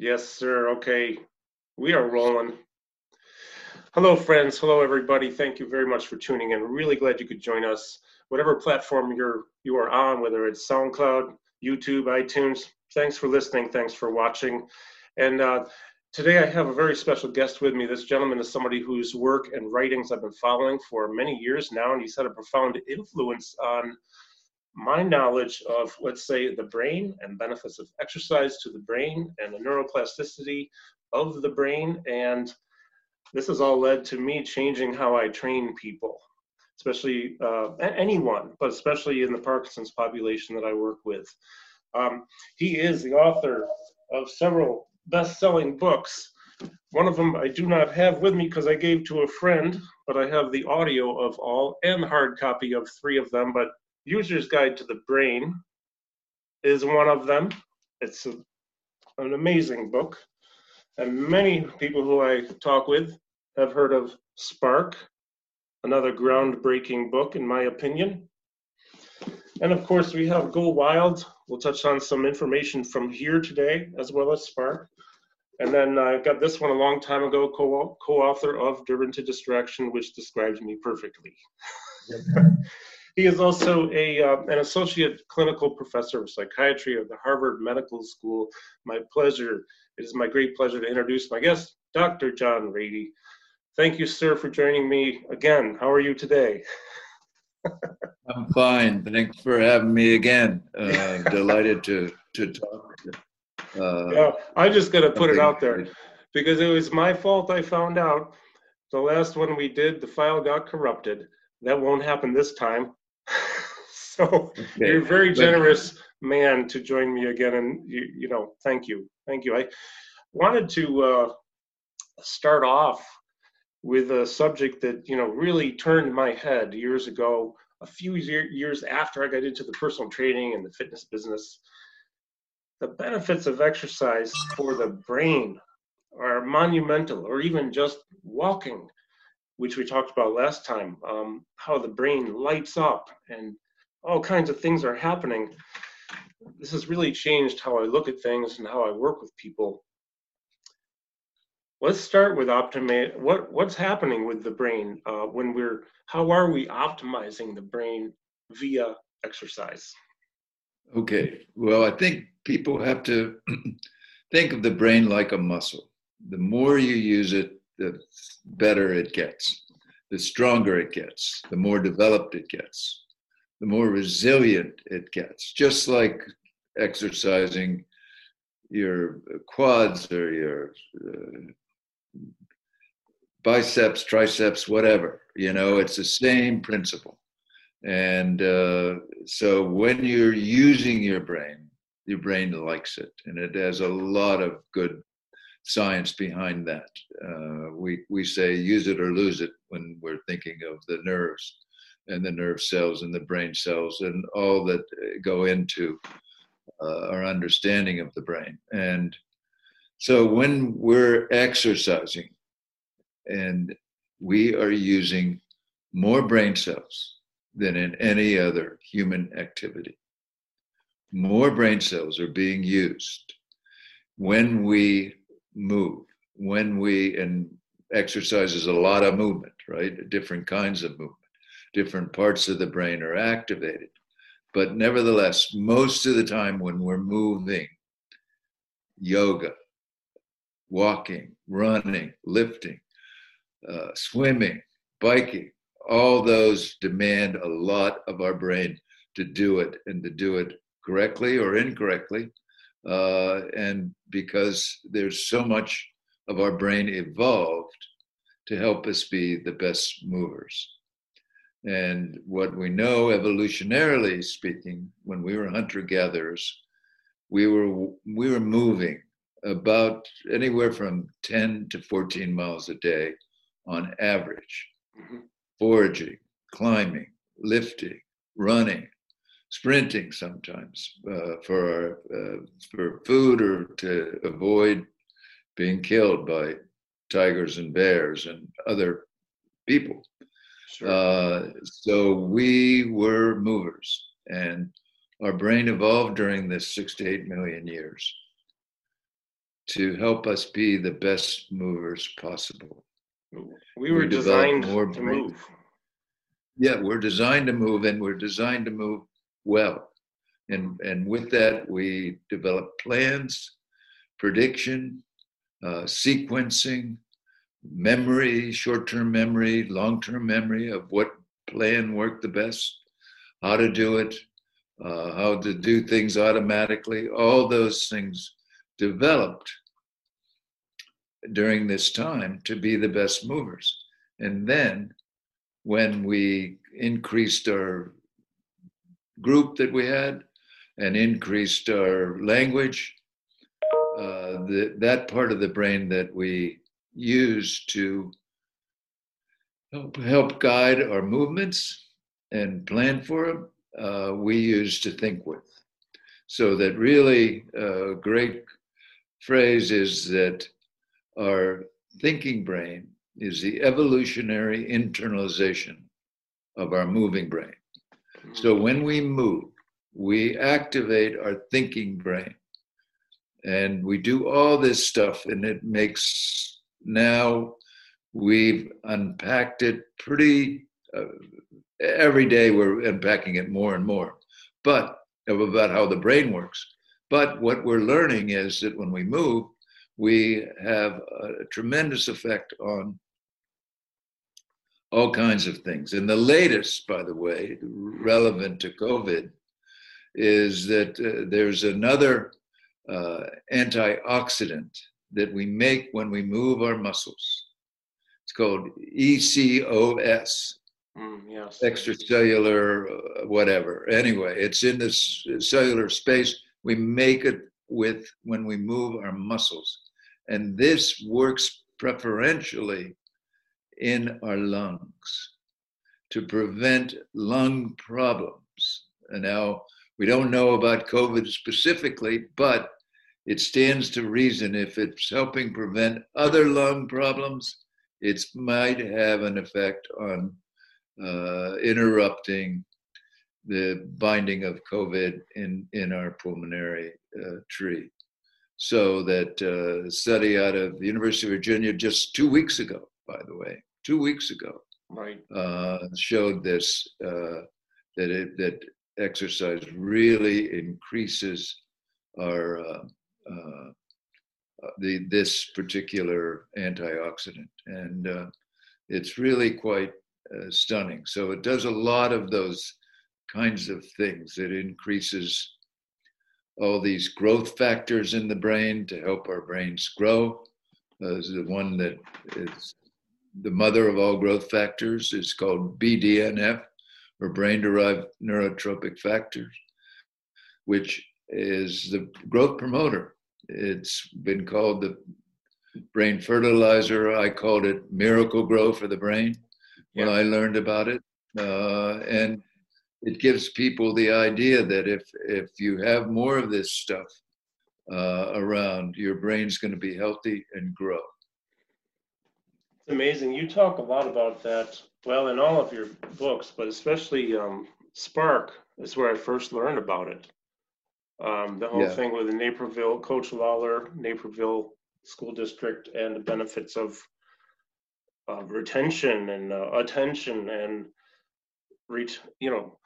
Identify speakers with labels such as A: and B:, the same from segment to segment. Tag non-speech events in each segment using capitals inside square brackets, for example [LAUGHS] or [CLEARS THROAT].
A: Yes, sir. Okay. We are rolling. Hello, friends. Hello, everybody. Thank you very much for tuning in. Really glad you could join us. Whatever platform you're you are on, whether it's SoundCloud, YouTube, iTunes. Thanks for listening. Thanks for watching. And uh, today I have a very special guest with me. This gentleman is somebody whose work and writings I've been following for many years now, and he's had a profound influence on my knowledge of, let's say, the brain and benefits of exercise to the brain and the neuroplasticity of the brain. And this has all led to me changing how I train people, especially uh, anyone, but especially in the Parkinson's population that I work with. Um, he is the author of several best selling books. One of them I do not have with me because I gave to a friend, but I have the audio of all and hard copy of three of them. But User's Guide to the Brain is one of them. It's a, an amazing book. And many people who I talk with have heard of Spark, another groundbreaking book, in my opinion. And of course, we have Go Wild. We'll touch on some information from here today, as well as Spark. And then I got this one a long time ago, co author of Driven to Distraction, which describes me perfectly. [LAUGHS] He is also a, uh, an associate clinical professor of psychiatry at the Harvard Medical School. My pleasure, it is my great pleasure to introduce my guest, Dr. John Ratey. Thank you, sir, for joining me again. How are you today? [LAUGHS]
B: I'm fine. Thanks for having me again. Uh, delighted to, to talk.
A: Uh, yeah, I just got to put it out there because it was my fault. I found out the last one we did, the file got corrupted. That won't happen this time. So okay. you're a very generous man to join me again, and you, you know, thank you, thank you. I wanted to uh, start off with a subject that you know really turned my head years ago. A few year, years after I got into the personal training and the fitness business, the benefits of exercise for the brain are monumental, or even just walking which we talked about last time, um, how the brain lights up and all kinds of things are happening. This has really changed how I look at things and how I work with people. Let's start with optimize. What what's happening with the brain uh, when we're? How are we optimizing the brain via exercise?
B: Okay. Well, I think people have to [CLEARS THROAT] think of the brain like a muscle. The more you use it, the better it gets, the stronger it gets, the more developed it gets, the more resilient it gets. Just like exercising your quads or your uh, biceps, triceps, whatever. You know, it's the same principle. And uh, so when you're using your brain, your brain likes it, and it has a lot of good science behind that. Uh, we, we say use it or lose it when we're thinking of the nerves and the nerve cells and the brain cells and all that go into uh, our understanding of the brain. And so when we're exercising and we are using more brain cells than in any other human activity, more brain cells are being used when we move when we and exercise is a lot of movement right different kinds of movement different parts of the brain are activated but nevertheless most of the time when we're moving yoga walking running lifting uh, swimming biking all those demand a lot of our brain to do it and to do it correctly or incorrectly uh, and because there's so much of our brain evolved to help us be the best movers. And what we know, evolutionarily speaking, when we were hunter gatherers, we were we were moving about anywhere from 10 to 14 miles a day on average, mm-hmm. foraging, climbing, lifting, running, sprinting sometimes uh, for our, uh, for food or to avoid being killed by tigers and bears and other people. Sure. Uh, so we were movers, and our brain evolved during this six to eight million years to help us be the best movers possible.
A: We were
B: We
A: designed
B: more
A: to
B: brain-
A: move.
B: Yeah, we're designed to move and we're designed to move well. And, and with that, we develop plans, prediction, uh, sequencing, memory, short term memory, long term memory of what plan worked the best, how to do it, uh, how to do things automatically. All those things developed during this time to be the best movers. And then when we increased our group that we had and increased our language, uh, the, that part of the brain that we use to help, help guide our movements and plan for them, uh, we use to think with. So that really a great phrase is that our thinking brain is the evolutionary internalization of our moving brain. So when we move, we activate our thinking brain. And we do all this stuff, and it makes now we've unpacked it pretty uh, every day, we're unpacking it more and more, but about how the brain works. But what we're learning is that when we move, we have a tremendous effect on all kinds of things. And the latest, by the way, relevant to COVID, is that uh, there's another uh, antioxidant that we make when we move our muscles. It's called ECOS,
A: Mm, yes.
B: extracellular, uh, whatever. Anyway, it's in this cellular space. We make it with when we move our muscles. And this works preferentially in our lungs to prevent lung problems. And now we don't know about COVID specifically, but it stands to reason if it's helping prevent other lung problems, it might have an effect on uh, interrupting the binding of COVID in, in our pulmonary uh, tree. So that uh, study out of the University of Virginia just two weeks ago, by the way, two weeks ago,
A: Right.
B: uh, showed this uh, that it, that exercise really increases our uh, uh, the this particular antioxidant, and uh, it's really quite uh, stunning. So it does a lot of those kinds of things. It increases all these growth factors in the brain to help our brains grow. Uh, the one that is the mother of all growth factors is called BDNF, or brain derived neurotrophic factors, which is the growth promoter. It's been called the brain fertilizer. I called it Miracle-Gro for the brain when I learned about it. Uh, and it gives people the idea that if, if you have more of this stuff uh, around, your brain's going to be healthy and grow.
A: It's amazing. You talk a lot about that, well, in all of your books, but especially um, Spark is where I first learned about it. Um, the whole
B: Yeah.
A: thing with the Naperville, Coach Lawler, Naperville School District, and the benefits of uh, retention and uh, attention and reach, you know,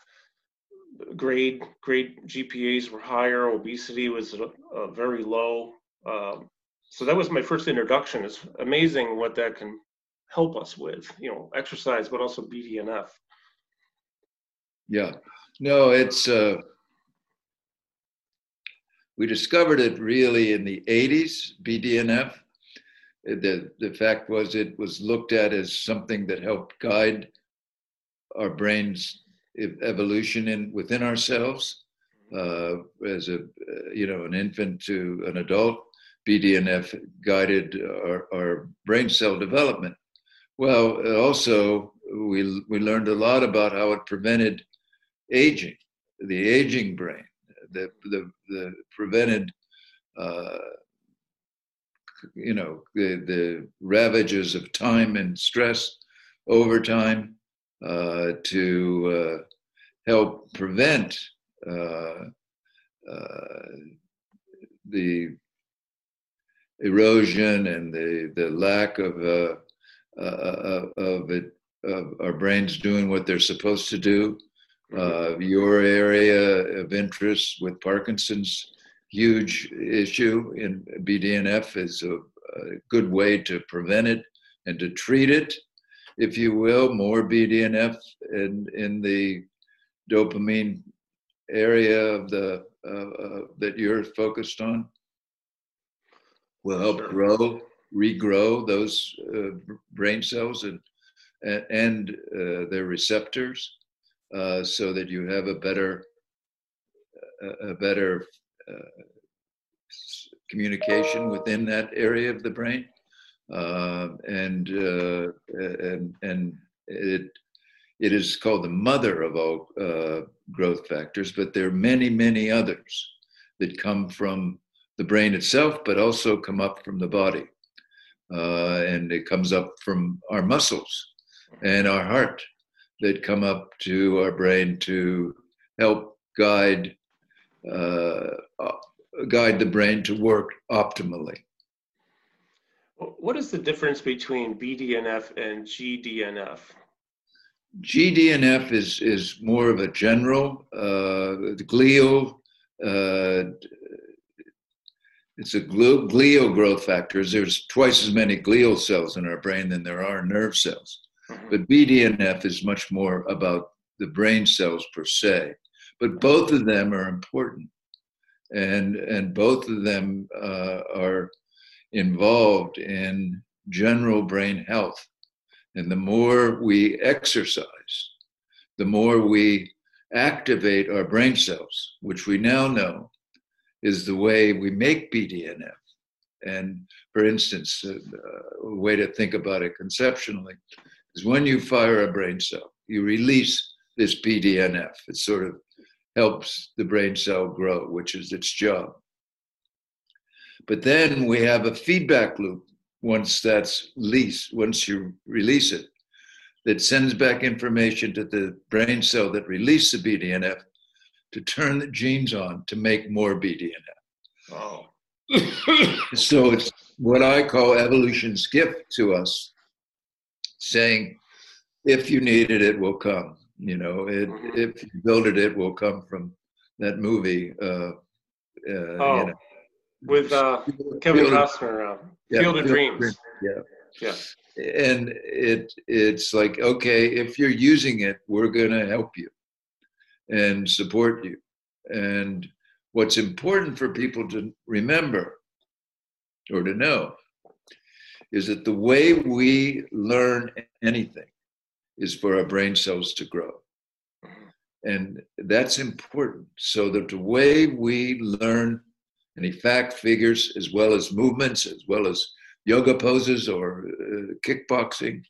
A: grade grade GPAs were higher, obesity was uh, very low. Um, so that was my first introduction. It's amazing what that can help us with, you know, exercise, but also BDNF.
B: Yeah. No, it's uh we discovered it really in the 80s, BDNF. The the fact was it was looked at as something that helped guide our brain's evolution in within ourselves uh, as a uh, you know an infant to an adult. BDNF guided our, our brain cell development. Well, also we we learned a lot about how it prevented aging, the aging brain, the the, the prevented, uh, you know, the the ravages of time and stress over time uh, to uh, help prevent uh, uh, the erosion and the, the lack of, uh, of it, of our brains doing what they're supposed to do. Uh, your area of interest with Parkinson's, huge issue in BDNF is a, a good way to prevent it and to treat it, if you will, more BDNF in, in the dopamine area of the uh, uh, that you're focused on will help sure. grow, regrow those uh, brain cells and and uh, their receptors, uh, so that you have a better a better uh, communication within that area of the brain, and and and it it is called the mother of all uh, growth factors, but there are many, many others that come from the brain itself, but also come up from the body. Uh, and it comes up from our muscles and our heart that come up to our brain to help guide uh, guide the brain to work optimally.
A: What is the difference between BDNF and GDNF?
B: GDNF is is more of a general uh, glial. Uh, it's a glial growth factor. There's twice as many glial cells in our brain than there are nerve cells. Mm-hmm. But BDNF is much more about the brain cells per se. But both of them are important, and and both of them uh, are involved in general brain health. And the more we exercise, the more we activate our brain cells, which we now know is the way we make BDNF. And for instance, a, a way to think about it conceptually is when you fire a brain cell, you release this BDNF. It sort of helps the brain cell grow, which is its job. But then we have a feedback loop once that's released, once you release it, that sends back information to the brain cell that released the BDNF to turn the genes on to make more BDNF. Oh. [COUGHS] so it's what I call evolution's gift to us, saying, if you need it, it will come. You know, it, mm-hmm. if you build it, it will come from that movie. Uh,
A: uh, oh. You know, with uh, Kevin Costner, uh, yeah, Field of Dreams.
B: Yeah, yeah. And it it's like okay, if you're using it, we're gonna help you and support you. And what's important for people to remember or to know is that the way we learn anything is for our brain cells to grow. And that's important. So that the way we learn any fact figures as well as movements as well as yoga poses or uh, kickboxing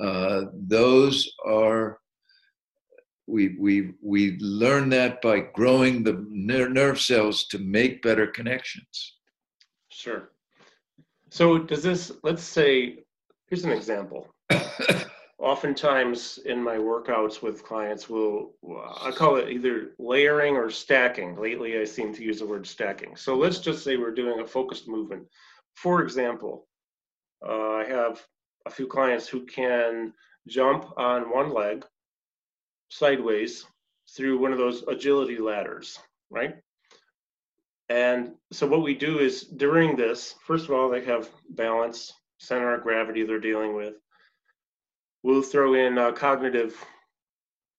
B: uh, those are we we we learn that by growing the nerve cells to make better connections
A: sure so does this let's say here's an example. [COUGHS] Oftentimes in my workouts with clients we'll i call it either layering or stacking. Lately i seem to use the word stacking. So let's just say we're doing a focused movement. For example uh, i have a few clients who can jump on one leg sideways through one of those agility ladders right and so what we do is during this first of all they have balance center of gravity they're dealing with we'll throw in a cognitive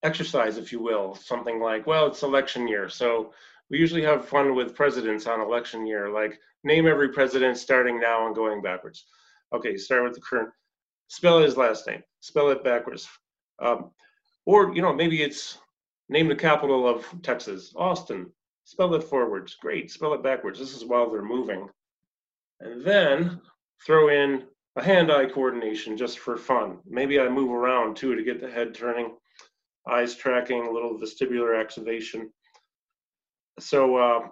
A: exercise, if you will, something like, well, it's election year. So we usually have fun with presidents on election year, like name every president starting now and going backwards. Okay, start with the current, spell his last name, spell it backwards. Um, or, you know, maybe it's name the capital of Texas, Austin, spell it forwards. Great, spell it backwards. This is while they're moving. And then throw in a hand-eye coordination just for fun. Maybe I move around too to get the head turning, eyes tracking, a little vestibular activation. So uh,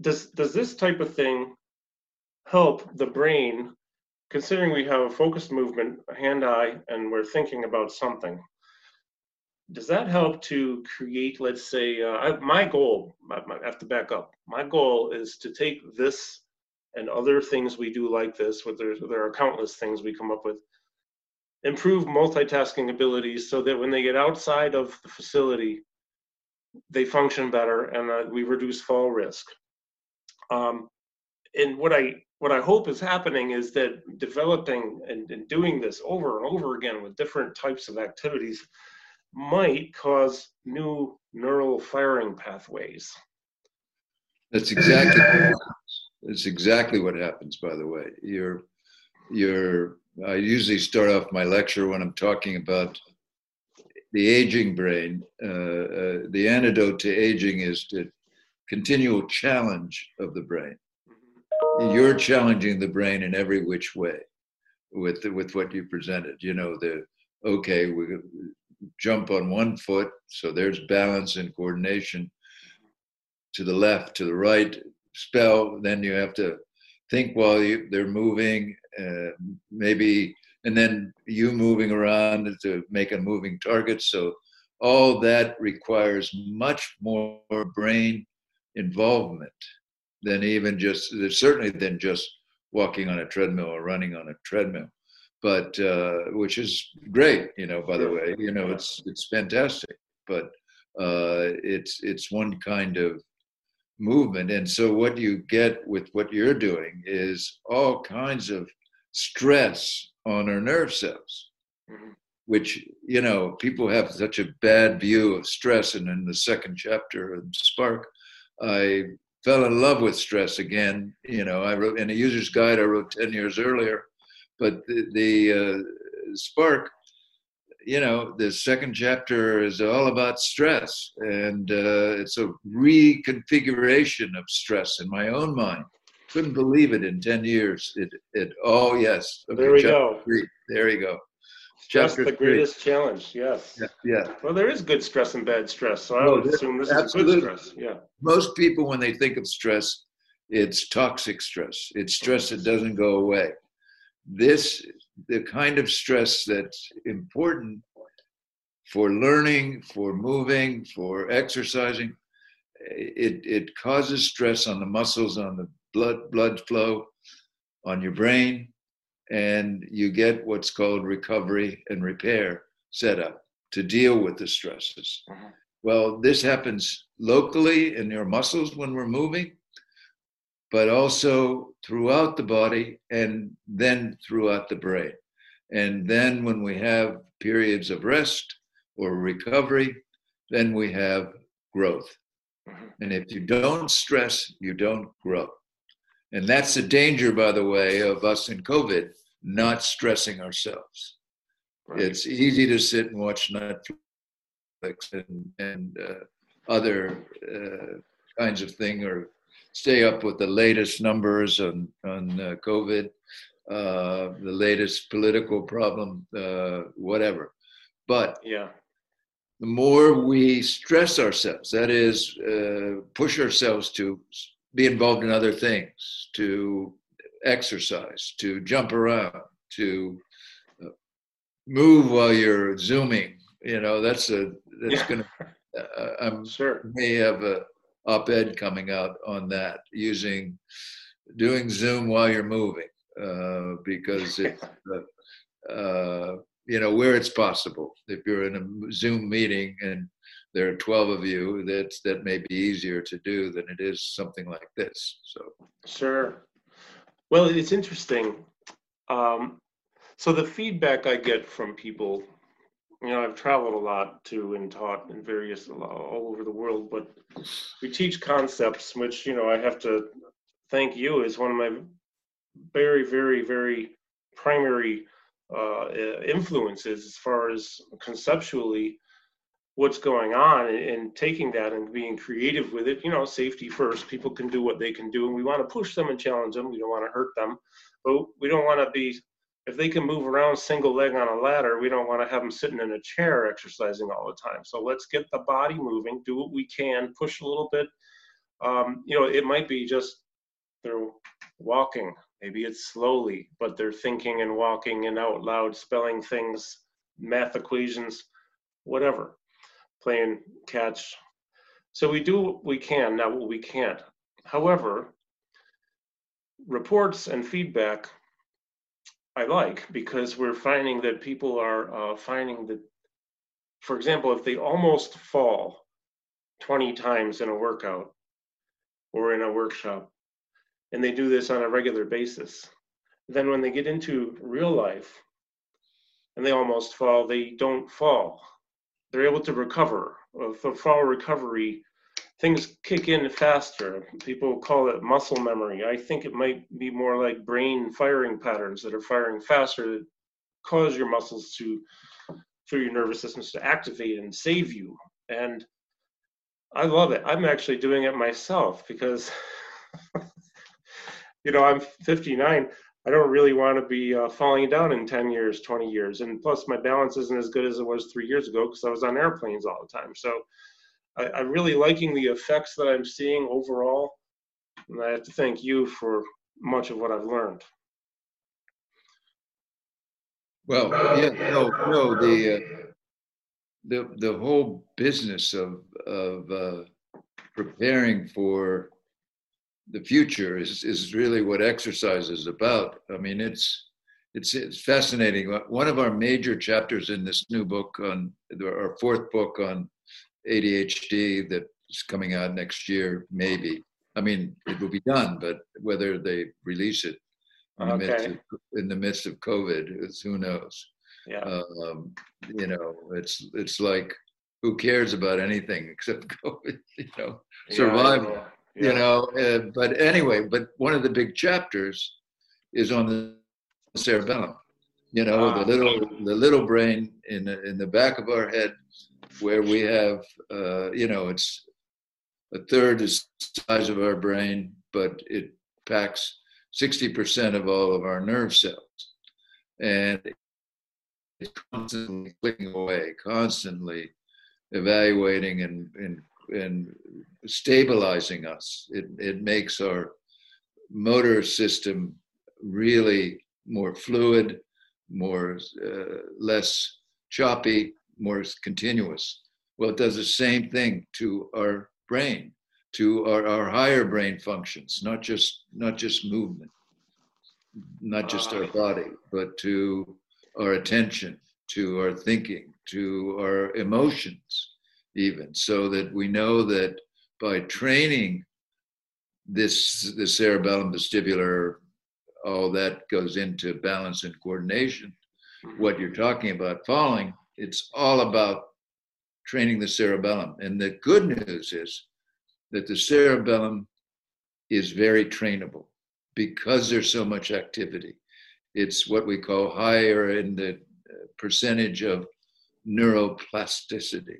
A: does does this type of thing help the brain, considering we have a focused movement, a hand-eye, and we're thinking about something? Does that help to create, let's say, uh, I, my goal, I have to back up. My goal is to take this and other things we do like this, but there, there are countless things we come up with, improve multitasking abilities so that when they get outside of the facility, they function better and uh, we reduce fall risk. Um, and what I what I hope is happening is that developing and, and doing this over and over again with different types of activities might cause new neural firing pathways.
B: That's exactly that's exactly what happens. By the way, you're you're. I usually start off my lecture when I'm talking about the aging brain. Uh, uh, the antidote to aging is the continual challenge of the brain you're challenging the brain in every which way with with what you presented you know the okay we jump on one foot so there's balance and coordination. To the left to the right spell then you have to think while you, they're moving uh, maybe and then you moving around to make a moving target. So all that requires much more brain involvement than even just certainly than just walking on a treadmill or running on a treadmill but uh, which is great you know by the way you know it's it's fantastic but uh, it's it's one kind of movement and so what you get with what you're doing is all kinds of stress on our nerve cells mm-hmm. which you know people have such a bad view of stress and in the second chapter of spark i fell in love with stress again. You know, I wrote in a user's guide I wrote 10 years earlier, but the, the uh, Spark, you know, the second chapter is all about stress, and uh, it's a reconfiguration of stress in my own mind. Couldn't believe it in 10 years. It, it oh, yes.
A: Okay, there we go.
B: Three. There you go.
A: Stress the greatest challenge. Yes.
B: Yeah, yeah.
A: Well, there is good stress and bad stress, so I would assume this absolutely. is good stress. Yeah.
B: Most people, when they think of stress, it's toxic stress. It's stress that doesn't go away. This, the kind of stress that's important for learning, for moving, for exercising, it it causes stress on the muscles, on the blood blood flow, on your brain, and you get what's called recovery and repair set up to deal with the stresses. Uh-huh. Well, this happens locally in your muscles when we're moving, but also throughout the body and then throughout the brain. And then when we have periods of rest or recovery, then we have growth. Uh-huh. And if you don't stress, you don't grow. And that's the danger, by the way, of us in COVID, not stressing ourselves. Right. It's easy to sit and watch Netflix and, and uh, other uh, kinds of thing or stay up with the latest numbers on, on uh, COVID, uh, the latest political problem, uh, whatever. But
A: yeah
B: the more we stress ourselves, that is, uh, push ourselves to be involved in other things, to exercise, to jump around, to uh, move while you're zooming. You know, that's a that's yeah. gonna. Uh, I'm
A: sure
B: may have a op-ed coming out on that using doing Zoom while you're moving uh, because it. [LAUGHS] Uh, you know where it's possible. If you're in a zoom meeting and there are 12 of you that that may be easier to do than it is something like this so.
A: Sure. Well it's interesting. Um, so the feedback i get from people you know i've traveled a lot too and taught in various all over the world but we teach concepts which you know i have to thank you as one of my very very very primary uh, influences as far as conceptually what's going on and, taking that and being creative with it. You know, safety first. People can do what they can do, and we want to push them and challenge them. We don't want to hurt them, but we don't want to be. If they can move around single leg on a ladder, we don't want to have them sitting in a chair exercising all the time. So let's get the body moving, do what we can, push a little bit. Um, you know, it might be just they're walking Maybe it's slowly, but they're thinking and walking and out loud, spelling things, math equations, whatever, playing catch. So we do what we can, not what we can't. However, reports and feedback I like because we're finding that people are uh, finding that, for example, if they almost fall 20 times in a workout or in a workshop, and they do this on a regular basis, then when they get into real life and they almost fall, they don't fall. They're able to recover. For fall recovery, things kick in faster. People call it muscle memory. I think it might be more like brain firing patterns that are firing faster that cause your muscles to, through your nervous systems, to activate and save you. And I love it. I'm actually doing it myself because, [LAUGHS] you know, I'm 59. I don't really want to be uh, falling down in 10 years, 20 years. And plus, my balance isn't as good as it was three years ago because I was on airplanes all the time. So I, am really liking the effects that I'm seeing overall. And I have to thank you for much of what I've learned.
B: Well, yeah, no, no, the, uh, the, the whole business of, of uh, preparing for the future is, is really what exercise is about. I mean, it's, it's, it's fascinating. One of our major chapters in this new book on our fourth book on ADHD that's coming out next year, maybe. I mean, it will be done, but whether they release it in, okay. the, midst of, in the midst of COVID is who knows.
A: Yeah.
B: Um, you know, it's it's like who cares about anything [LAUGHS] except COVID? You know, survival. Yeah, yeah. You know, uh, but anyway, but one of the big chapters is on the cerebellum. You know, the little the little brain in the, in the back of our head where we have, uh, you know, it's a third the size of our brain, but it packs 60% of all of our nerve cells. And it's constantly clicking away, constantly evaluating and, and, and stabilizing us. It, it makes our motor system really more fluid, more uh, less choppy, more continuous. Well, it does the same thing to our brain, to our, our higher brain functions, not just not just movement, not just our ah. body, but to our attention, to our thinking, to our emotions, even, so that we know that by training this the cerebellum, vestibular, all that goes into balance and coordination. What you're talking about falling it's all about training the cerebellum. And the good news is that the cerebellum is very trainable because there's so much activity. It's what we call higher in the uh, percentage of neuroplasticity.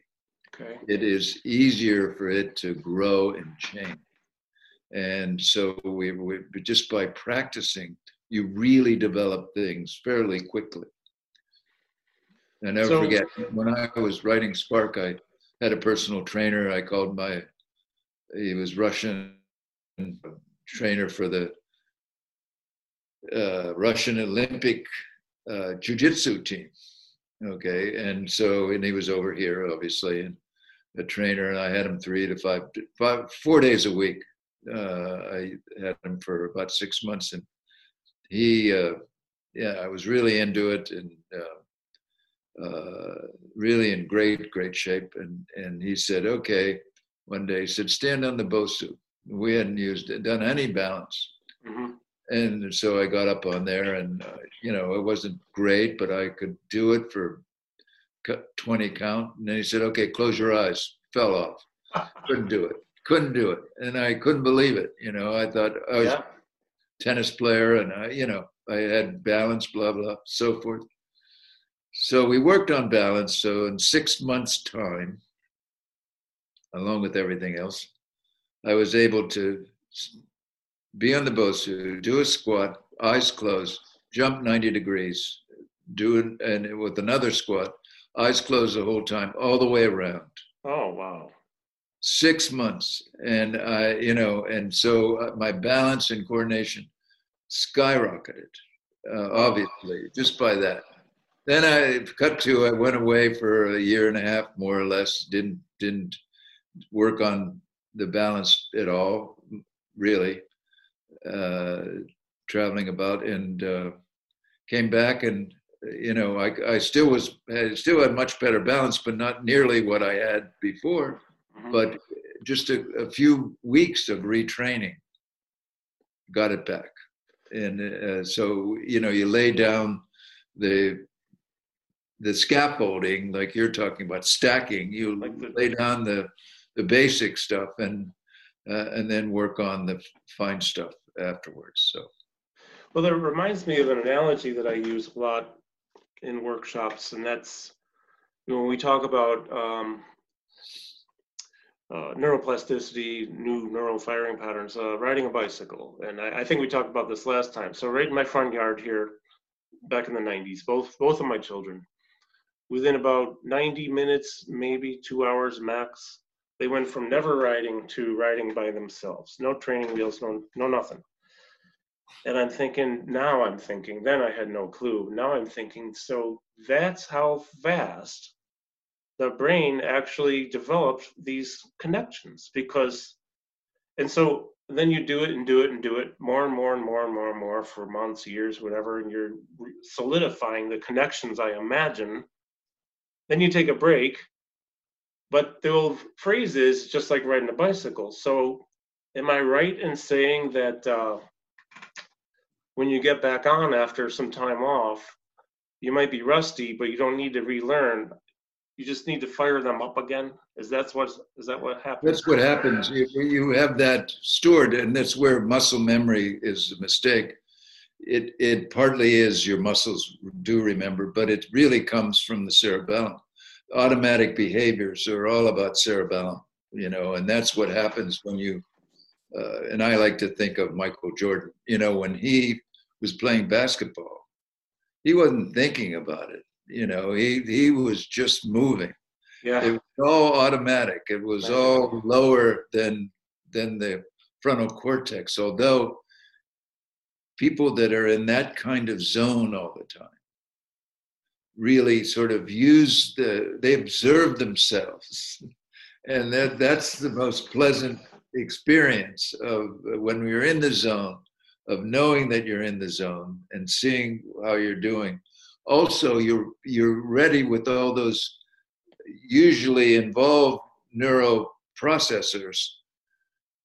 A: Okay.
B: It is easier for it to grow and change. And so we, we just by practicing, you really develop things fairly quickly. I never so, forget when I was writing Spark, I had a personal trainer. I called my, he was Russian trainer for the uh, Russian Olympic uh, jiu-jitsu team. Okay, and so and he was over here, obviously, and a trainer, and I had him three to five, five four days a week. Uh, I had him for about six months, and he, uh, yeah, I was really into it, and uh, uh, really in great, great shape. And, and he said, okay, one day he said, stand on the Bosu. We hadn't used it, done any balance. Mm-hmm. And so I got up on there and, uh, you know, it wasn't great, but I could do it for 20 count. And then he said, okay, close your eyes. Fell off. [LAUGHS] couldn't do it. Couldn't do it. And I couldn't believe it. You know, I thought I was yeah. tennis player and I, you know, I had balance, blah, blah, so forth. So we worked on balance. So in six months' time, along with everything else, I was able to be on the Bosu, do a squat, eyes closed, jump 90 degrees, do it, and with another squat, eyes closed the whole time, all the way around.
A: Oh, wow.
B: Six months. And I, you know, and so uh, my balance and coordination skyrocketed, uh, obviously, just by that then I cut to I went away for a year and a half, more or less. Didn't didn't work on the balance at all, really. uh, traveling about and uh, came back and you know I, I still was I still had much better balance but not nearly what i had before
A: Mhm.
B: but just a, a few weeks of retraining got it back and uh, so you know you lay down the the scaffolding like you're talking about stacking you
A: Like the-
B: lay down the the basic stuff and uh, and then work on the fine stuff afterwards so
A: Well, that reminds me of an analogy that I use a lot in workshops, and that's you know, when we talk about um, uh, neuroplasticity, new neural firing patterns, uh, riding a bicycle. And I, I think we talked about this last time. So, right in my front yard here, back in the 90s, both both of my children, within about 90 minutes, maybe two hours max, they went from never riding to riding by themselves. No training wheels, no no nothing. And I'm thinking, now I'm thinking, then I had no clue. Now I'm thinking, so that's how fast the brain actually developed these connections because, and so then you do it and do it and do it more and more and more and more and more for months, years, whatever, and you're solidifying the connections, I imagine. Then you take a break. But the old phrase is just like riding a bicycle. So, am I right in saying that? Uh, when you get back on after some time off, you might be rusty, but you don't need to relearn. You just need to fire them up again. Is that what is that what happens?
B: That's what happens. You, you have that stored, and that's where muscle memory is a mistake. It it partly is your muscles do remember, but it really comes from the cerebellum. Automatic behaviors are all about cerebellum, you know, and that's what happens when you. Uh, and I like to think of Michael Jordan. You know, when he was playing basketball, he wasn't thinking about it. You know, he he was just moving
A: Yeah.
B: it was all automatic. It was all lower than than the frontal cortex. Although people that are in that kind of zone all the time really sort of use the they observe themselves [LAUGHS] and that that's the most pleasant experience of when we're in the zone of knowing that you're in the zone and seeing how you're doing also you're you're ready with all those usually involve neuroprocessors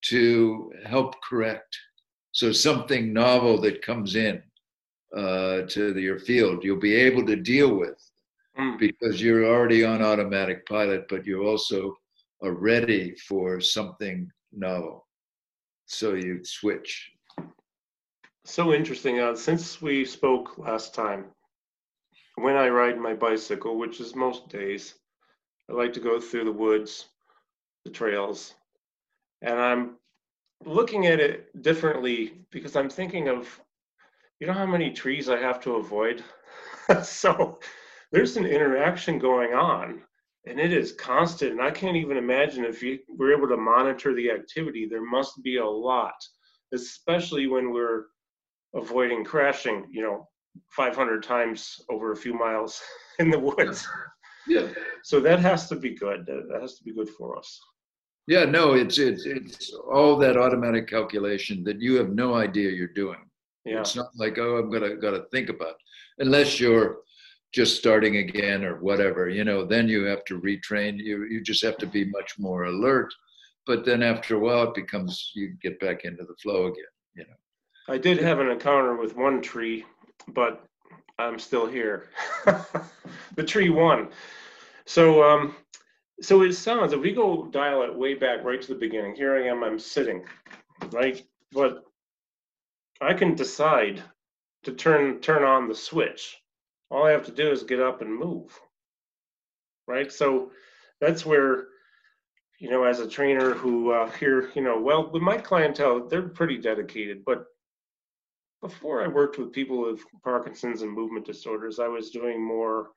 B: to help correct. So something novel that comes in uh, to the, your field, you'll be able to deal with
A: Mm.
B: because you're already on automatic pilot, but you also are ready for something novel. So you switch.
A: So interesting. Uh, since we spoke last time, when I ride my bicycle, which is most days, I like to go through the woods, the trails, and I'm looking at it differently because I'm thinking of, you know, how many trees I have to avoid. [LAUGHS] so there's an interaction going on, and it is constant. And I can't even imagine if you were able to monitor the activity. There must be a lot, especially when we're avoiding crashing. You know, 500 times over a few miles [LAUGHS] in the woods.
B: Yeah.
A: So that has to be good. That that has to be good for us.
B: Yeah, no, it's it's it's all that automatic calculation that you have no idea you're doing.
A: Yeah.
B: It's not like, oh, I'm gonna gotta think about, unless you're just starting again or whatever, you know, then you have to retrain. You you just have to be much more alert. But then after a while it becomes you get back into the flow again, you know.
A: I did have an encounter with one tree, but I'm still here. [LAUGHS] the tree won. So um so it sounds if we go dial it way back right to the beginning, here I am, I'm sitting, right? But I can decide to turn turn on the switch. All I have to do is get up and move. Right? So that's where you know, as a trainer who uh, here, you know, well, with my clientele, they're pretty dedicated. But before I worked with people with Parkinson's and movement disorders, I was doing more.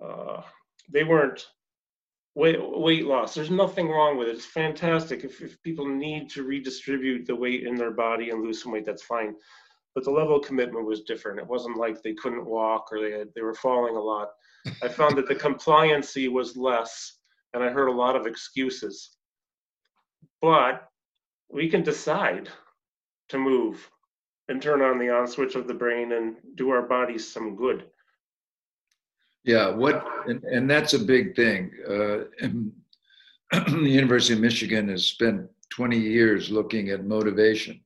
A: Uh, they weren't weight weight loss. There's nothing wrong with it. It's fantastic. If, if people need to redistribute the weight in their body and lose some weight, that's fine. But the level of commitment was different. It wasn't like they couldn't walk or they had, they were falling a lot. I found that the compliancy was less and I heard a lot of excuses. But we can decide to move and turn on the on switch of the brain and do our bodies some good.
B: Yeah, what and, and that's a big thing. Uh, [CLEARS THROAT] the University of Michigan has spent 20 years looking at motivation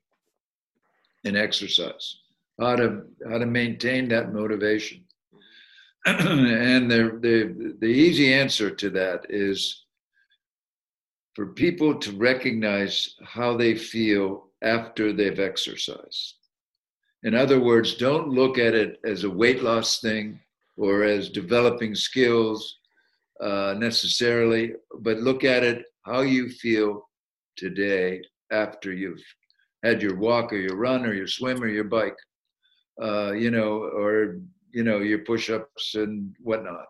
B: and exercise, how to how to maintain that motivation. [CLEARS THROAT] and the, the the easy answer to that is for people to recognize how they feel after they've exercised. In other words, don't look at it as a weight loss thing or as developing skills uh, necessarily, but look at it how you feel today after you've had your walk or your run or your swim or your bike, uh, you know, or you know your push-ups and whatnot.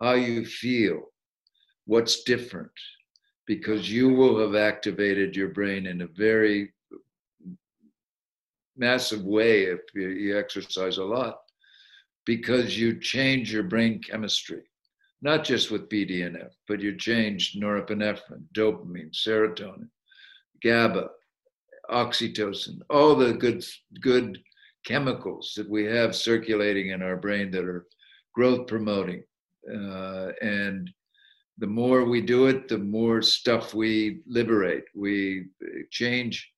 B: How you feel, what's different, because you will have activated your brain in a very massive way if you, you exercise a lot because you change your brain chemistry, not just with BDNF, but you change norepinephrine, dopamine, serotonin, GABA, oxytocin, all the good, good chemicals that we have circulating in our brain that are growth promoting. Uh, and the more we do it, the more stuff we liberate. We change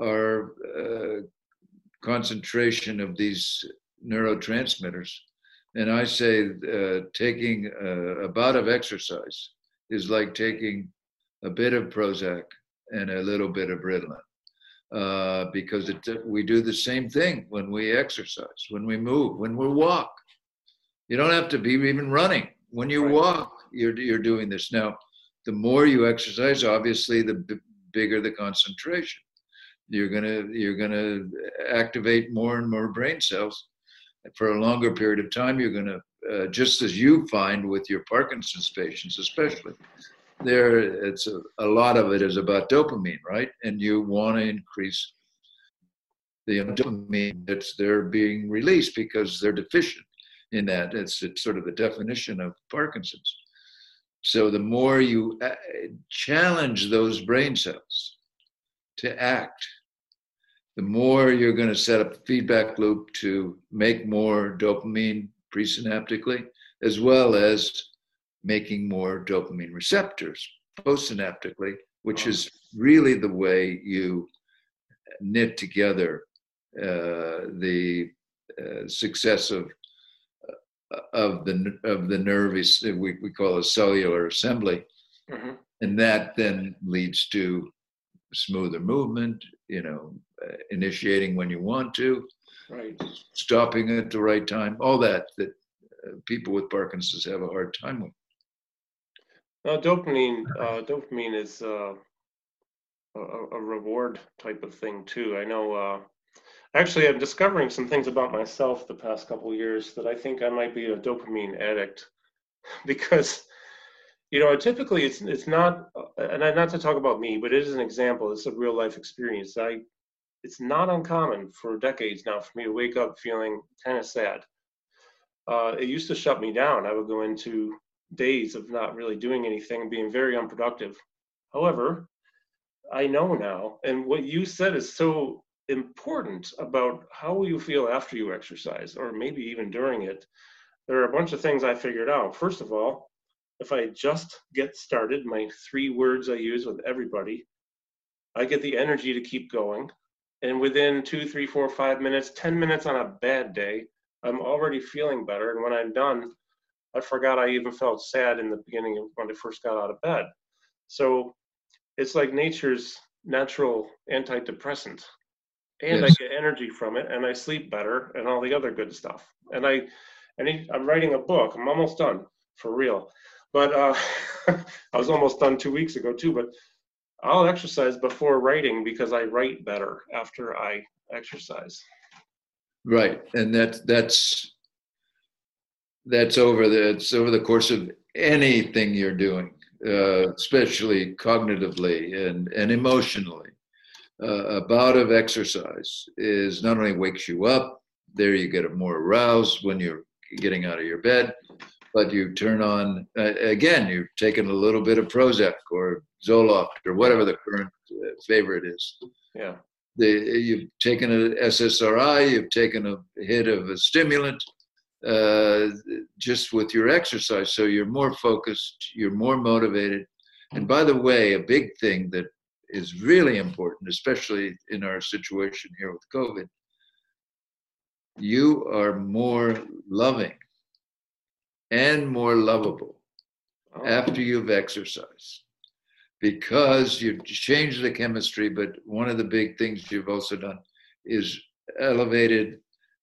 B: our uh, concentration of these neurotransmitters. And I say uh, taking a, a, bout of exercise is like taking a bit of Prozac and a little bit of Ritalin. Uh, because it, we do the same thing when we exercise, when we move, when we walk. You don't have to be even running. When you right. walk, you're, you're doing this. Now, the more you exercise, obviously, the b- bigger the concentration. You're gonna you're gonna activate more and more brain cells for a longer period of time. You're gonna uh, just as you find with your Parkinson's patients, especially there, it's a, a lot of it is about dopamine, right? And you want to increase the dopamine that's they're being released because they're deficient in that. It's, it's sort of the definition of Parkinson's. So the more you uh, challenge those brain cells to act, the more you're going to set up a feedback loop to make more dopamine presynaptically, as well as making more dopamine receptors postsynaptically, which is really the way you knit together uh, the uh, success of of the of the nervous we, we call a cellular assembly mm-hmm. and that then leads to smoother movement you know uh, initiating when you want to
A: right.
B: stopping at the right time all that that uh, people with parkinson's have a hard time with.
A: Now dopamine uh, dopamine is uh, a, a, reward type of thing too. I know uh, Actually, I'm discovering some things about myself the past couple years that I think I might be a dopamine addict [LAUGHS] because you know typically it's it's not and not to talk about me but it is an example it's a real life experience. I it's not uncommon for decades now for me to wake up feeling kind of sad. Uh, it used to shut me down. I would go into days of not really doing anything being very unproductive. However i know now and what you said is so important about how you feel after you exercise, or maybe even during it, there are a bunch of things I figured out. First of all, if I just get started, my three words I use with everybody, I get the energy to keep going. And within two, three, four, five minutes, 10 minutes on a bad day, I'm already feeling better. And when I'm done, I forgot I even felt sad in the beginning of when I first got out of bed. So it's like nature's natural antidepressant and yes. I get energy from it, and I sleep better, and all the other good stuff. And I, and I'm writing a book. I'm almost done for real, but uh, [LAUGHS] I was almost done two weeks ago too. But I'll exercise before writing because I write better after I exercise.
B: Right, and that that's that's over the it's over the course of anything you're doing, uh, especially cognitively and and emotionally uh, a bout of exercise is not only wakes you up, there you get more aroused when you're getting out of your bed, but you turn on, uh, again, you're taking a little bit of Prozac or Zoloft or whatever the current uh, favorite is.
A: Yeah.
B: the, you've taken a SSRI, you've taken a hit of a stimulant uh, just with your exercise. So you're more focused, you're more motivated. And by the way, a big thing that is really important, especially in our situation here with COVID, you are more loving and more lovable oh. after you've exercised because you've changed the chemistry. But one of the big things you've also done is elevated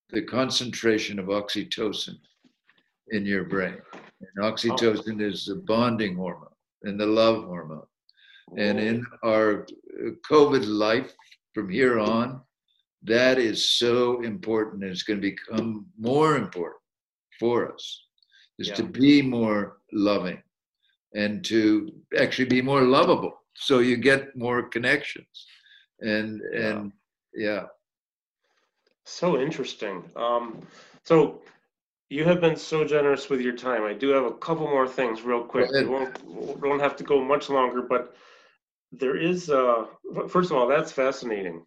B: the concentration of oxytocin in your brain. And oxytocin is the bonding hormone and the love hormone. And in our uh, COVID life from here on, that is so important. And it's going to become more important for us is yeah. to be more loving and to actually be more lovable. So you get more connections. And, and yeah. yeah.
A: So interesting. Um, so you have been so generous with your time. I do have a couple more things real quick. We won't, we won't have to go much longer, but there is, uh, first of all, that's fascinating.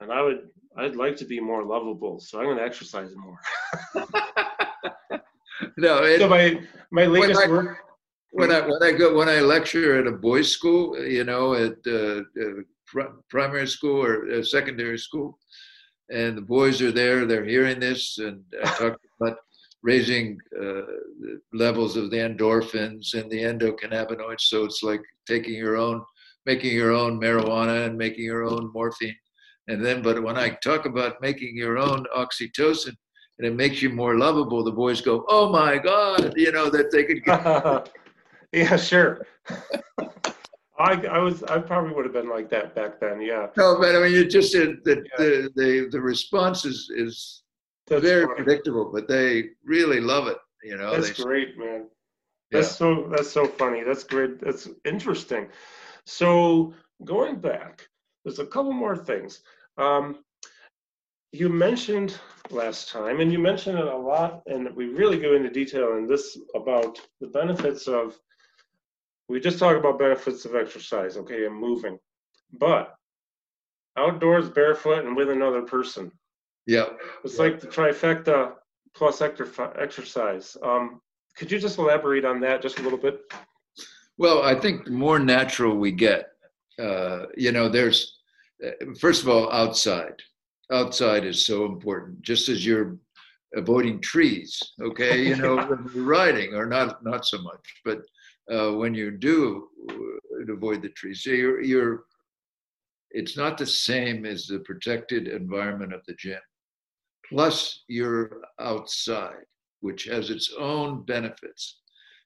A: And I would, I'd like to be more lovable. So I'm going to exercise more. [LAUGHS]
B: no, it,
A: so my, my latest when I, work.
B: When I, when I go, when I lecture at a boys school, you know, at uh, uh, primary school or uh, secondary school, and the boys are there, they're hearing this, and I [LAUGHS] talk about raising uh, levels of the endorphins and the endocannabinoids. So it's like taking your own, making your own marijuana and making your own morphine. And then, but when I talk about making your own oxytocin and it makes you more lovable, the boys go, "Oh my God!" You know that they could.
A: Get- [LAUGHS] yeah, sure. [LAUGHS] I, I was I probably would have been like that back then. Yeah.
B: No, but I mean, it just the the yeah. the, the, the response is is That's very funny. predictable, but they really love it. You know.
A: That's they, great, man. That's yeah. so that's so funny. That's great. That's interesting. So going back, there's a couple more things. Um, you mentioned last time, and you mentioned it a lot, and we really go into detail in this about the benefits of we just talked about benefits of exercise, okay, and moving, but outdoors barefoot and with another person.
B: Yeah.
A: It's like the trifecta plus exercise. Um, could you just elaborate on that just a little bit?
B: Well, I think the more natural we get, uh, you know, there's, uh, first of all, outside. Outside is so important, just as you're avoiding trees, okay, you know, [LAUGHS] when you're riding, or not, not so much, but uh, when you do avoid the trees. So you're, you're, it's not the same as the protected environment of the gym. Plus, you're outside, which has its own benefits.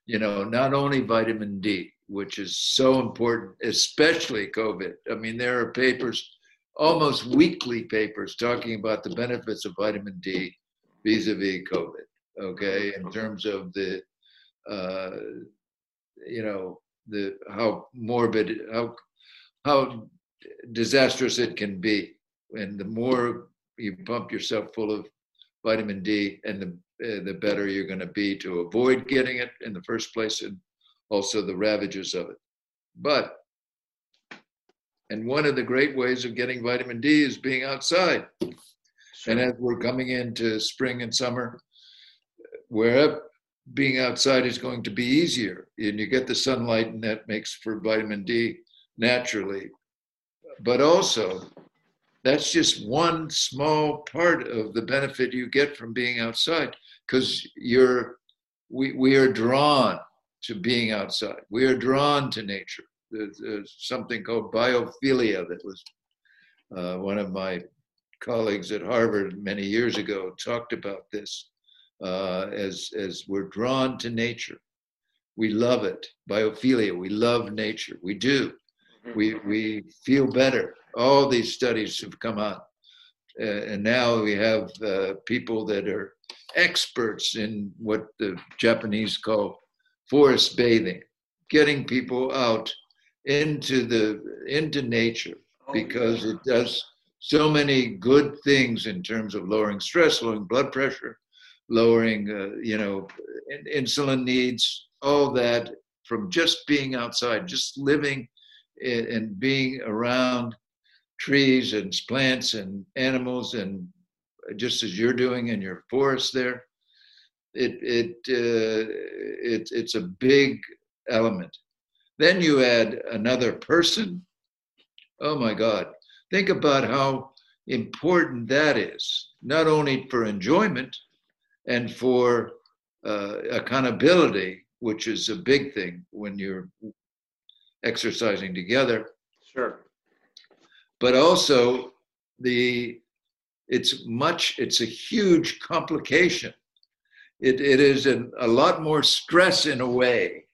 B: You know, not only vitamin D, which is so important, especially COVID. I mean, there are papers, almost weekly papers, talking about the benefits of vitamin D vis a vis COVID, okay, in terms of the uh, you know the how morbid how how disastrous it can be. And the more you pump yourself full of vitamin d and the uh, the better you're going to be to avoid getting it in the first place and also the ravages of it. But and one of the great ways of getting vitamin d is being outside sure. and as we're coming into spring and summer wherever being outside is going to be easier and you get the sunlight and that makes for vitamin D naturally. But also, that's just one small part of the benefit you get from being outside because you're we, we are drawn to being outside. We are drawn to nature. There's, something called biophilia that was uh, one of my colleagues at Harvard many years ago talked about this uh, as, as we're drawn to nature. We love it. Biophilia, we love nature. We do. We, we feel better. All these studies have come out. Uh, and now we have uh, people that are experts in what the Japanese call forest bathing, getting people out into the into nature oh, because it does so many good things in terms of lowering stress, lowering blood pressure, lowering, uh, you know, insulin needs, all that from just being outside, just living and being around trees and plants and animals and just as you're doing in your forest there. It it uh, it it's a big element then you add another person. Oh my god. Think about how important that is not only for enjoyment and for uh, accountability which is a big thing when you're exercising together.
A: Sure.
B: but also the it's much it's a huge complication. It, it is a, a lot more stress in a way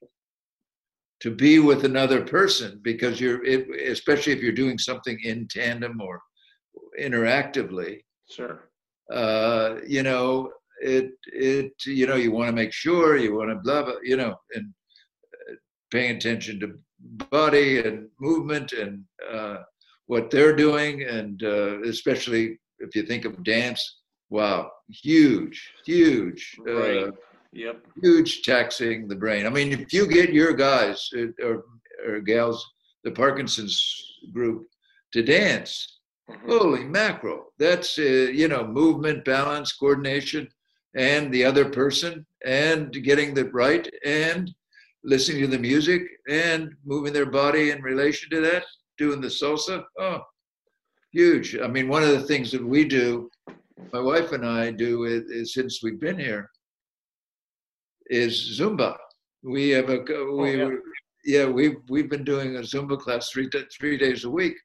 B: to be with another person because you're it, especially if you're doing something in tandem or interactively
A: Sure.
B: uh, you know it it you know you want to make sure you want to blah blah you know and uh, paying attention to body and movement and uh, what they're doing and uh, especially if you think of dance wow huge huge uh,
A: Right. Yep.
B: huge taxing the brain i mean if you get your guys uh, or, or gals the parkinson's group to dance
A: Mhm.
B: holy mackerel that's uh, you know movement balance coordination and the other person and getting the right and listening to the music and moving their body in relation to that doing the salsa oh huge i mean one of the things that we do my wife and i do is, is since we've been here is zumba we have a we
A: yeah.
B: yeah we've we've been doing a zumba class three three days a week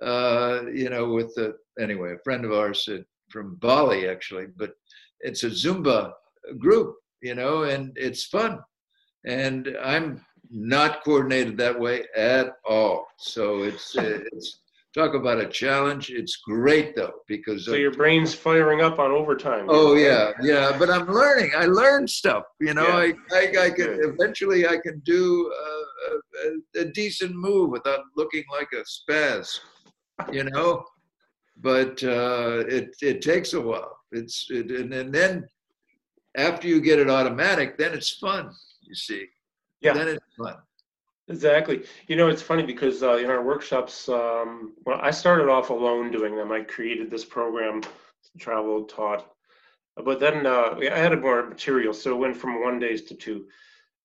B: uh, you know, with the anyway, a friend of ours uh, from Bali actually, but it's a Zumba group, you know, and it's fun. And I'm not coordinated that way at all. So it's [LAUGHS] uh, it's talk about a challenge. It's great though because
A: So
B: of-
A: your brain's firing up on overtime.
B: Oh yeah, yeah. But I'm learning. I learn stuff. You know,
A: Yeah.
B: I, I I can eventually I can do a, a, a decent move without looking like a spaz. You know, but uh, it it takes a while. It's it, and, and then after you get it automatic, then it's fun. You see,
A: Yeah.
B: then it's fun.
A: Exactly. You know, it's funny because uh, in our workshops, um, well, I started off alone doing them. I created this program, traveled, taught, but then uh, I added more material, so it went from one days to two.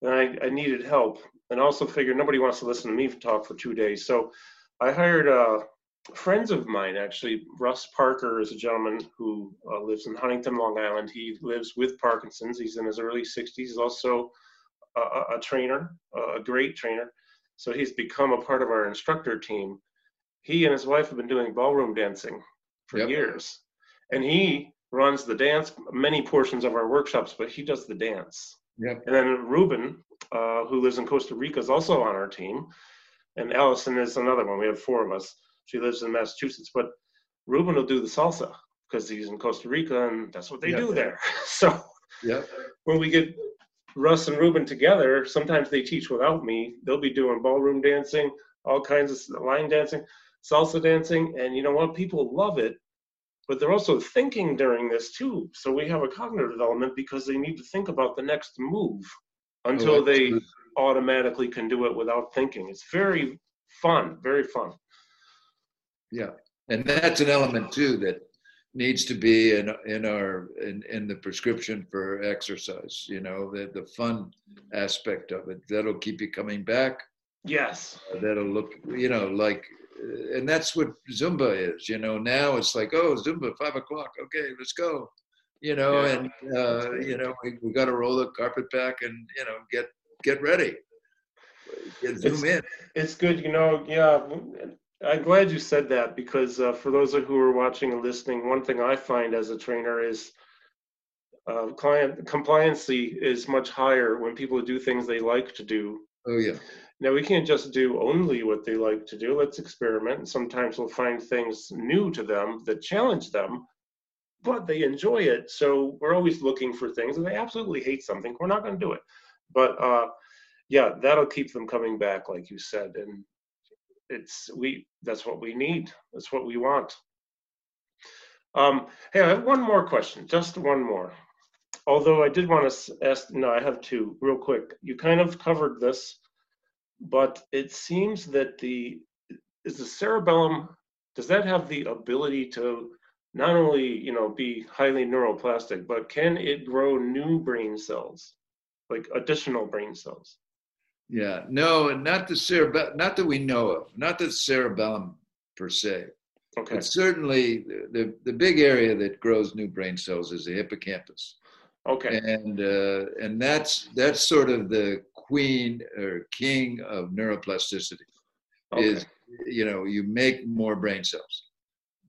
A: And I, I needed help, and also figured nobody wants to listen to me talk for two days, so I hired uh, friends of mine. Actually, Russ Parker is a gentleman who uh, lives in Huntington, Long Island. He lives with Parkinson's. He's in his early 60s. He's also a, a- trainer, a great trainer. So he's become a part of our instructor team. He and his wife have been doing ballroom dancing for
B: Yep.
A: years. And he runs the dance, many portions of our workshops, but he does the dance.
B: Yep.
A: And then Ruben, uh, who lives in Costa Rica, is also on our team. And Allison is another one. We have four of us. She lives in Massachusetts. But Ruben will do the salsa because he's in Costa Rica and that's what they
B: Yeah.
A: do there. [LAUGHS] So
B: Yep.
A: when we get Russ and Ruben together, sometimes they teach without me. They'll be doing ballroom dancing, all kinds of line dancing, salsa dancing, and you know what? People love it, but they're also thinking during this too. So we have a cognitive development because they need to think about the next move until
B: Oh,
A: they
B: absolutely.
A: automatically can do it without thinking. It's very fun, very fun.
B: Yeah, and that's an element too that needs to be in in our in, in the prescription for exercise. You know, the the fun aspect of it that'll keep you coming back.
A: Yes.
B: That'll look, you know, like, uh, and that's what Zumba is. You know, now it's like, oh, Zumba, five o'clock. Okay, let's go. You know,
A: Yeah.
B: and uh, you know, we, we got to roll the carpet back and you know get get ready. Get, zoom in.
A: It's good, you know. Yeah, I'm glad you said that because uh, for those who are watching and listening, one thing I find as a trainer is uh, client compliancy is much higher when people do things they like to do.
B: Oh yeah.
A: Now we can't just do only what they like to do. Let's experiment. And sometimes we'll find things new to them that challenge them, but they enjoy it. So we're always looking for things. If they absolutely hate something, we're not going to do it. But uh, yeah, that'll keep them coming back, like you said. And it's we. That's what we need. That's what we want. Um, hey, I have one more question. Just one more. Although I did want to ask. No, I have two, real quick. You kind of covered this but it seems that the is the cerebellum does that have the ability to not only you know be highly neuroplastic, but can it grow new brain cells, like additional brain cells?
B: Yeah, no, not the cerebellum, not that we know of, not the cerebellum per se.
A: Okay.
B: But certainly, the, the big area that grows new brain cells is the hippocampus,
A: Okay.
B: and uh, and that's that's sort of the queen or king of neuroplasticity.
A: Okay.
B: Is you know you make more brain cells,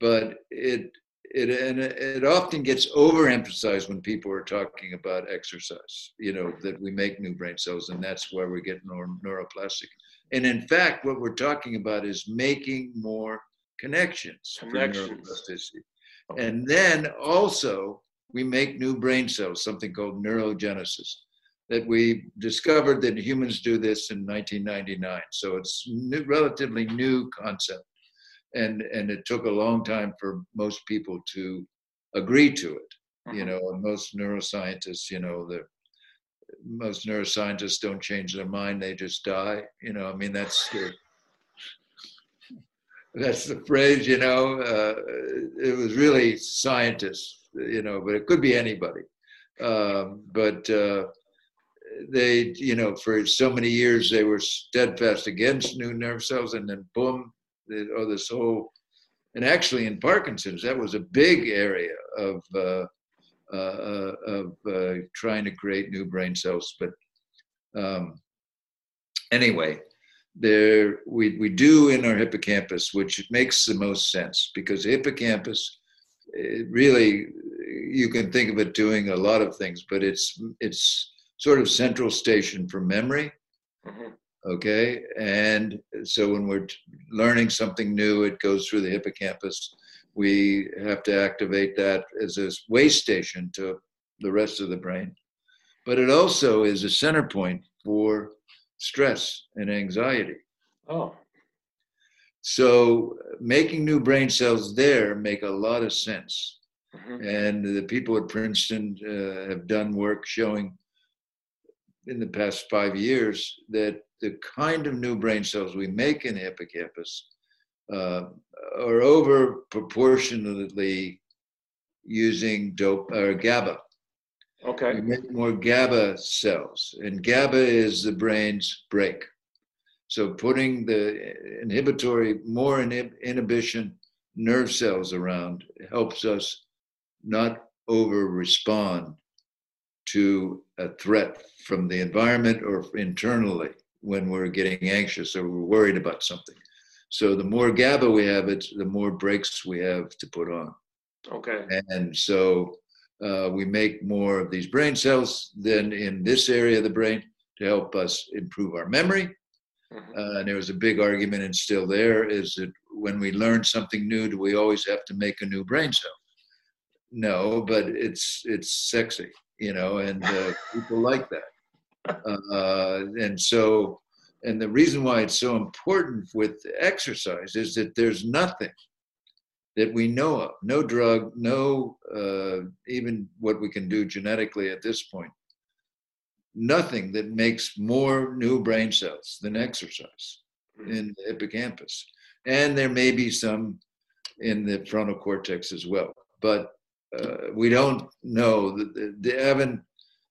B: but it it and it often gets overemphasized when people are talking about exercise. You know that we make new brain cells, and that's why we get more neuroplastic. And in fact, what we're talking about is making more connections,
A: Connections. Okay.
B: And then also we make new brain cells, something called neurogenesis. That we discovered that humans do this in 1999. So it's new, relatively new concept, and and it took a long time for most people to agree to it. You
A: Mhm.
B: know, and most neuroscientists, you know, the most neuroscientists don't change their mind; they just die. You know, I mean, that's the, that's the phrase. You know, uh, it was really scientists. You know, but it could be anybody. Um, but uh, they, you know, for so many years they were steadfast against new nerve cells, and then boom, the, oh, this whole, and actually in Parkinson's, that was a big area of uh, uh, of uh, trying to create new brain cells. But um, anyway, there we we do in our hippocampus, which makes the most sense because hippocampus, really, you can think of it doing a lot of things, but it's it's sort of central station for memory
A: Mhm.
B: Okay? And so when we're learning something new it goes through the hippocampus. We have to activate that as a way station to the rest of the brain. But it also is a center point for stress and anxiety.
A: Oh.
B: so making new brain cells there make a lot of sense.
A: Mhm.
B: and the people at Princeton uh, have done work showing in the past five years that the kind of new brain cells we make in the hippocampus uh, are over proportionately using dope or GABA. We make more GABA cells, and GABA is the brain's brake. So putting the inhibitory, more inhib- inhibition nerve cells around helps us not over respond to a threat from the environment or internally when we're getting anxious or we're worried about something. So the more GABA we have, it's the more brakes we have to put on.
A: Okay.
B: And so uh, we make more of these brain cells than in this area of the brain to help us improve our memory.
A: Mhm.
B: Uh, and there was a big argument, and still there, is that when we learn something new, do we always have to make a new brain cell? No, but it's it's sexy, you know, and uh, people like that. Uh, and so, and the reason why it's so important with exercise is that there's nothing that we know of, no drug, no uh, even what we can do genetically at this point, nothing that makes more new brain cells than exercise in the hippocampus. And there may be some in the frontal cortex as well. But uh, we don't know they haven't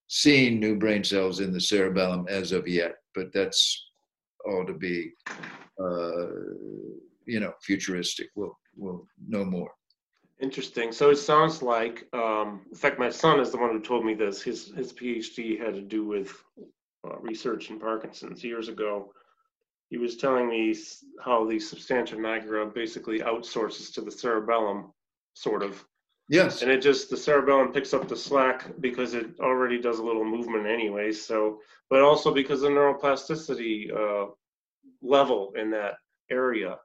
B: seen new brain cells in the cerebellum as of yet, but that's all to be, uh, you know, futuristic. We'll, we'll know more.
A: Interesting. So it sounds like, um, in fact, my son is the one who told me this. His his PhD had to do with uh, research in Parkinson's years ago. He was telling me how the substantia nigra basically outsources to the cerebellum, sort of,
B: Yes.
A: and it just the cerebellum picks up the slack because it already does a little movement anyway. So, but also because the neuroplasticity uh, level in that area,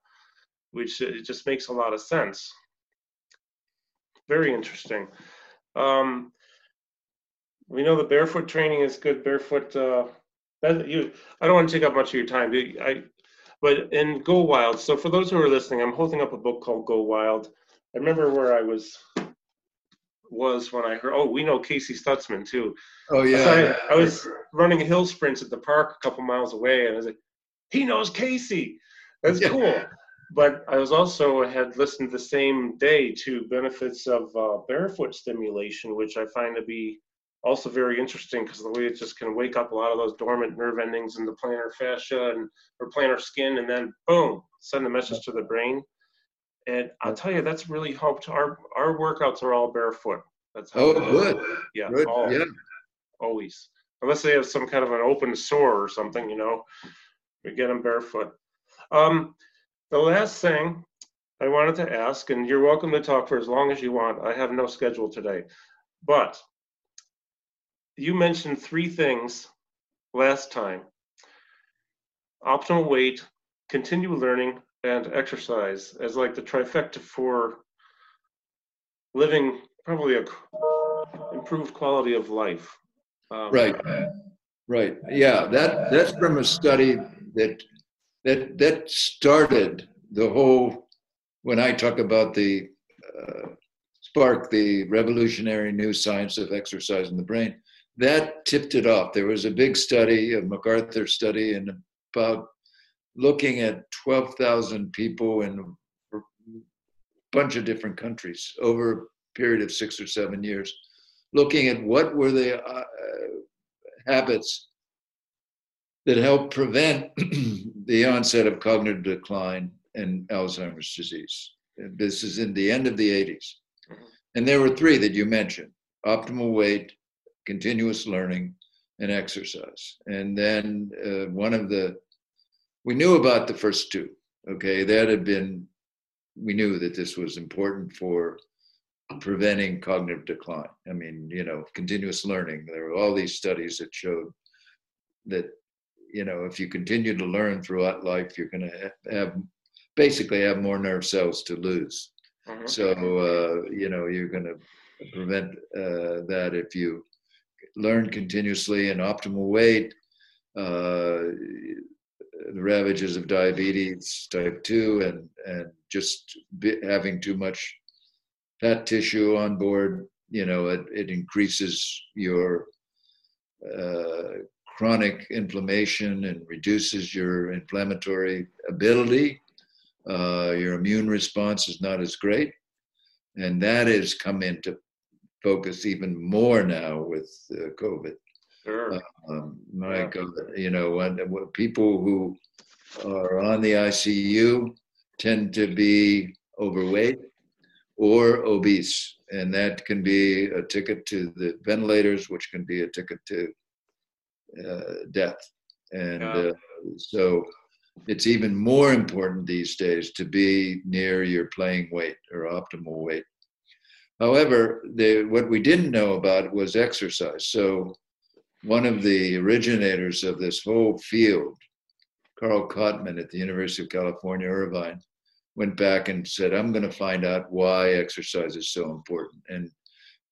A: which it just makes a lot of sense. Very interesting. Um, we know the barefoot training is good. Barefoot. Uh, you. I don't want to take up much of your time. I, but in Go Wild. So for those who are listening, I'm holding up a book called Go Wild. I remember where I was was when I heard. Oh, we know Casey Stutzman too.
B: Oh,
A: So
B: yeah.
A: I, I was running hill sprints at the park a couple miles away, and I was like, "He knows Casey. That's
B: Yeah.
A: cool." but I was also had listened the same day to benefits of uh, barefoot stimulation, which I find to be also very interesting because the way it just can wake up a lot of those dormant nerve endings in the plantar fascia and or plantar skin, and then boom, send a message to the brain. And I'll tell you, that's really helped. Our our workouts are all barefoot. That's
B: how oh, good.
A: Yeah,
B: good.
A: All,
B: yeah,
A: always. Unless they have some kind of an open sore or something, you know, we get them barefoot. Um, the last thing I wanted to ask, and you're welcome to talk for as long as you want. I have no schedule today, but you mentioned three things last time optimal weight, continue learning, and exercise as like the trifecta for living probably a improved quality of life.
B: Um, right, right. Yeah, that that's from a study that that that started the whole. When I talk about the uh, spark, the revolutionary new science of exercise in the brain, that tipped it off. There was a big study, a MacArthur study, and about looking at 12,000 people in a bunch of different countries over a period of six or seven years, looking at what were the uh, habits that help prevent [CLEARS THROAT] the onset of cognitive decline and Alzheimer's disease. This is in the end of the 80s. Mm-hmm. And there were three that you mentioned optimal weight, continuous learning, and exercise. And then uh, one of the, we knew about the first two. Okay, that had been, we knew that this was important for preventing cognitive decline. I mean, you know, continuous learning. There were all these studies that showed that, you know, if you continue to learn throughout life, you're going to have basically have more nerve cells to lose. Mm-hmm. So, uh, you know, you're going to prevent uh, that if you learn continuously and optimal weight. Uh, the ravages of diabetes type 2 and and just having too much fat tissue on board, you know, it, it increases your uh, chronic inflammation and reduces your inflammatory ability. Uh, your immune response is not as great. And that has come into focus even more now with uh, COVID.
A: Sure.
B: Um, my yeah. God, you know, when, when people who are on the ICU tend to be overweight or obese. And that can be a ticket to the ventilators, which can be a ticket to uh, death. And yeah. uh, so it's even more important these days to be near your playing weight or optimal weight. However, they, what we didn't know about was exercise. So one of the originators of this whole field, Carl Cotman at the University of California, Irvine, went back and said, I'm going to find out why exercise is so important. And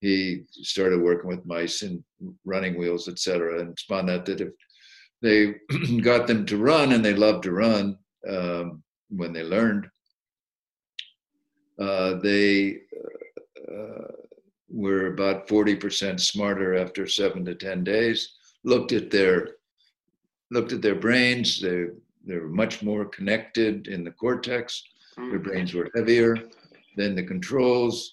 B: he started working with mice and running wheels, et cetera, and found out that if they [CLEARS THROAT] got them to run and they loved to run um, when they learned, uh, they uh, were about 40% smarter after seven to 10 days, looked at their looked at their brains, they, they were much more connected in the cortex, their brains were heavier than the controls.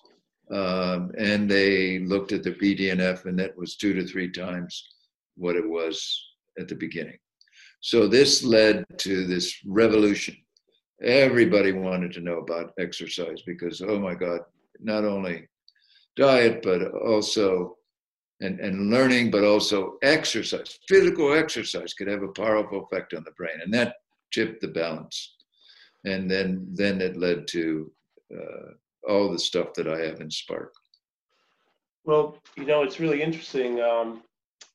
B: Um, and they looked at the BDNF, and that was two to three times what it was at the beginning. So this led to this revolution. Everybody wanted to know about exercise because, oh my God, not only diet, but also and, and learning, but also exercise. Physical exercise could have a powerful effect on the brain, and that tipped the balance and then then it led to uh, all the stuff that I have in Spark.
A: Well, you know, it's really interesting. Um,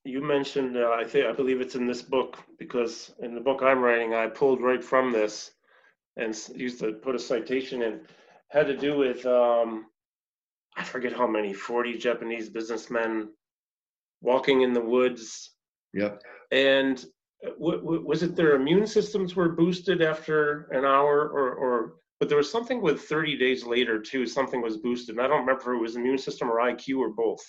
A: you mentioned, uh, I think, I believe it's in this book because in the book I'm writing, I pulled right from this and used to put a citation in. Had to do with um, I forget how many 40 Japanese businessmen walking in the woods.
B: Yep.
A: And was it their immune systems were boosted after an hour or, or but there was something with 30 days later too something was boosted and i don't remember if it was immune system or iq or both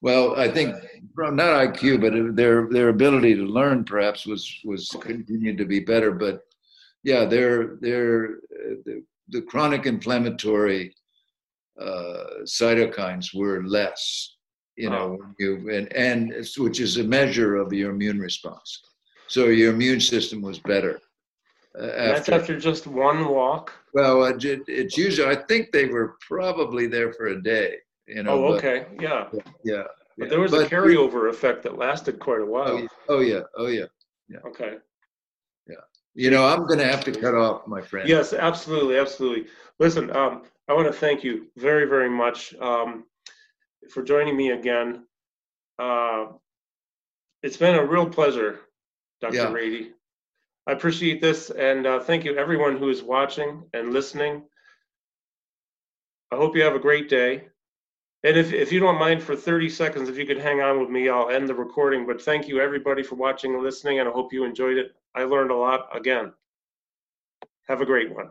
B: well i think not iq but their their ability to learn perhaps was was continued to be better but yeah, they're they're uh, the, the chronic inflammatory uh, cytokines were less, you know,
A: Oh.
B: you and and which is a measure of your immune response. So your immune system was better uh,
A: That's
B: after.
A: after just one walk.
B: Well, it, it- it's usually I think they were probably there for a day, you know.
A: Oh,
B: but-
A: okay, yeah.
B: yeah.
A: But there was a
B: But-
A: carryover effect that lasted quite a while.
B: Oh yeah, oh yeah, oh yeah.
A: Okay. Yeah.
B: You know, I'm going to have to cut off, my friend.
A: Yes, absolutely, absolutely. Listen, um, I want to thank you very, very much um, for joining me again. Uh, it's been a real pleasure, Dr.
B: Yeah.
A: Ratey. I appreciate this, and uh, thank you everyone who is watching and listening. I hope you have a great day. And if, if you don't mind for 30 seconds, if you could hang on with me, I'll end the recording. But thank you everybody for watching and listening, and I hope you enjoyed it. I learned a lot again. Have a great one.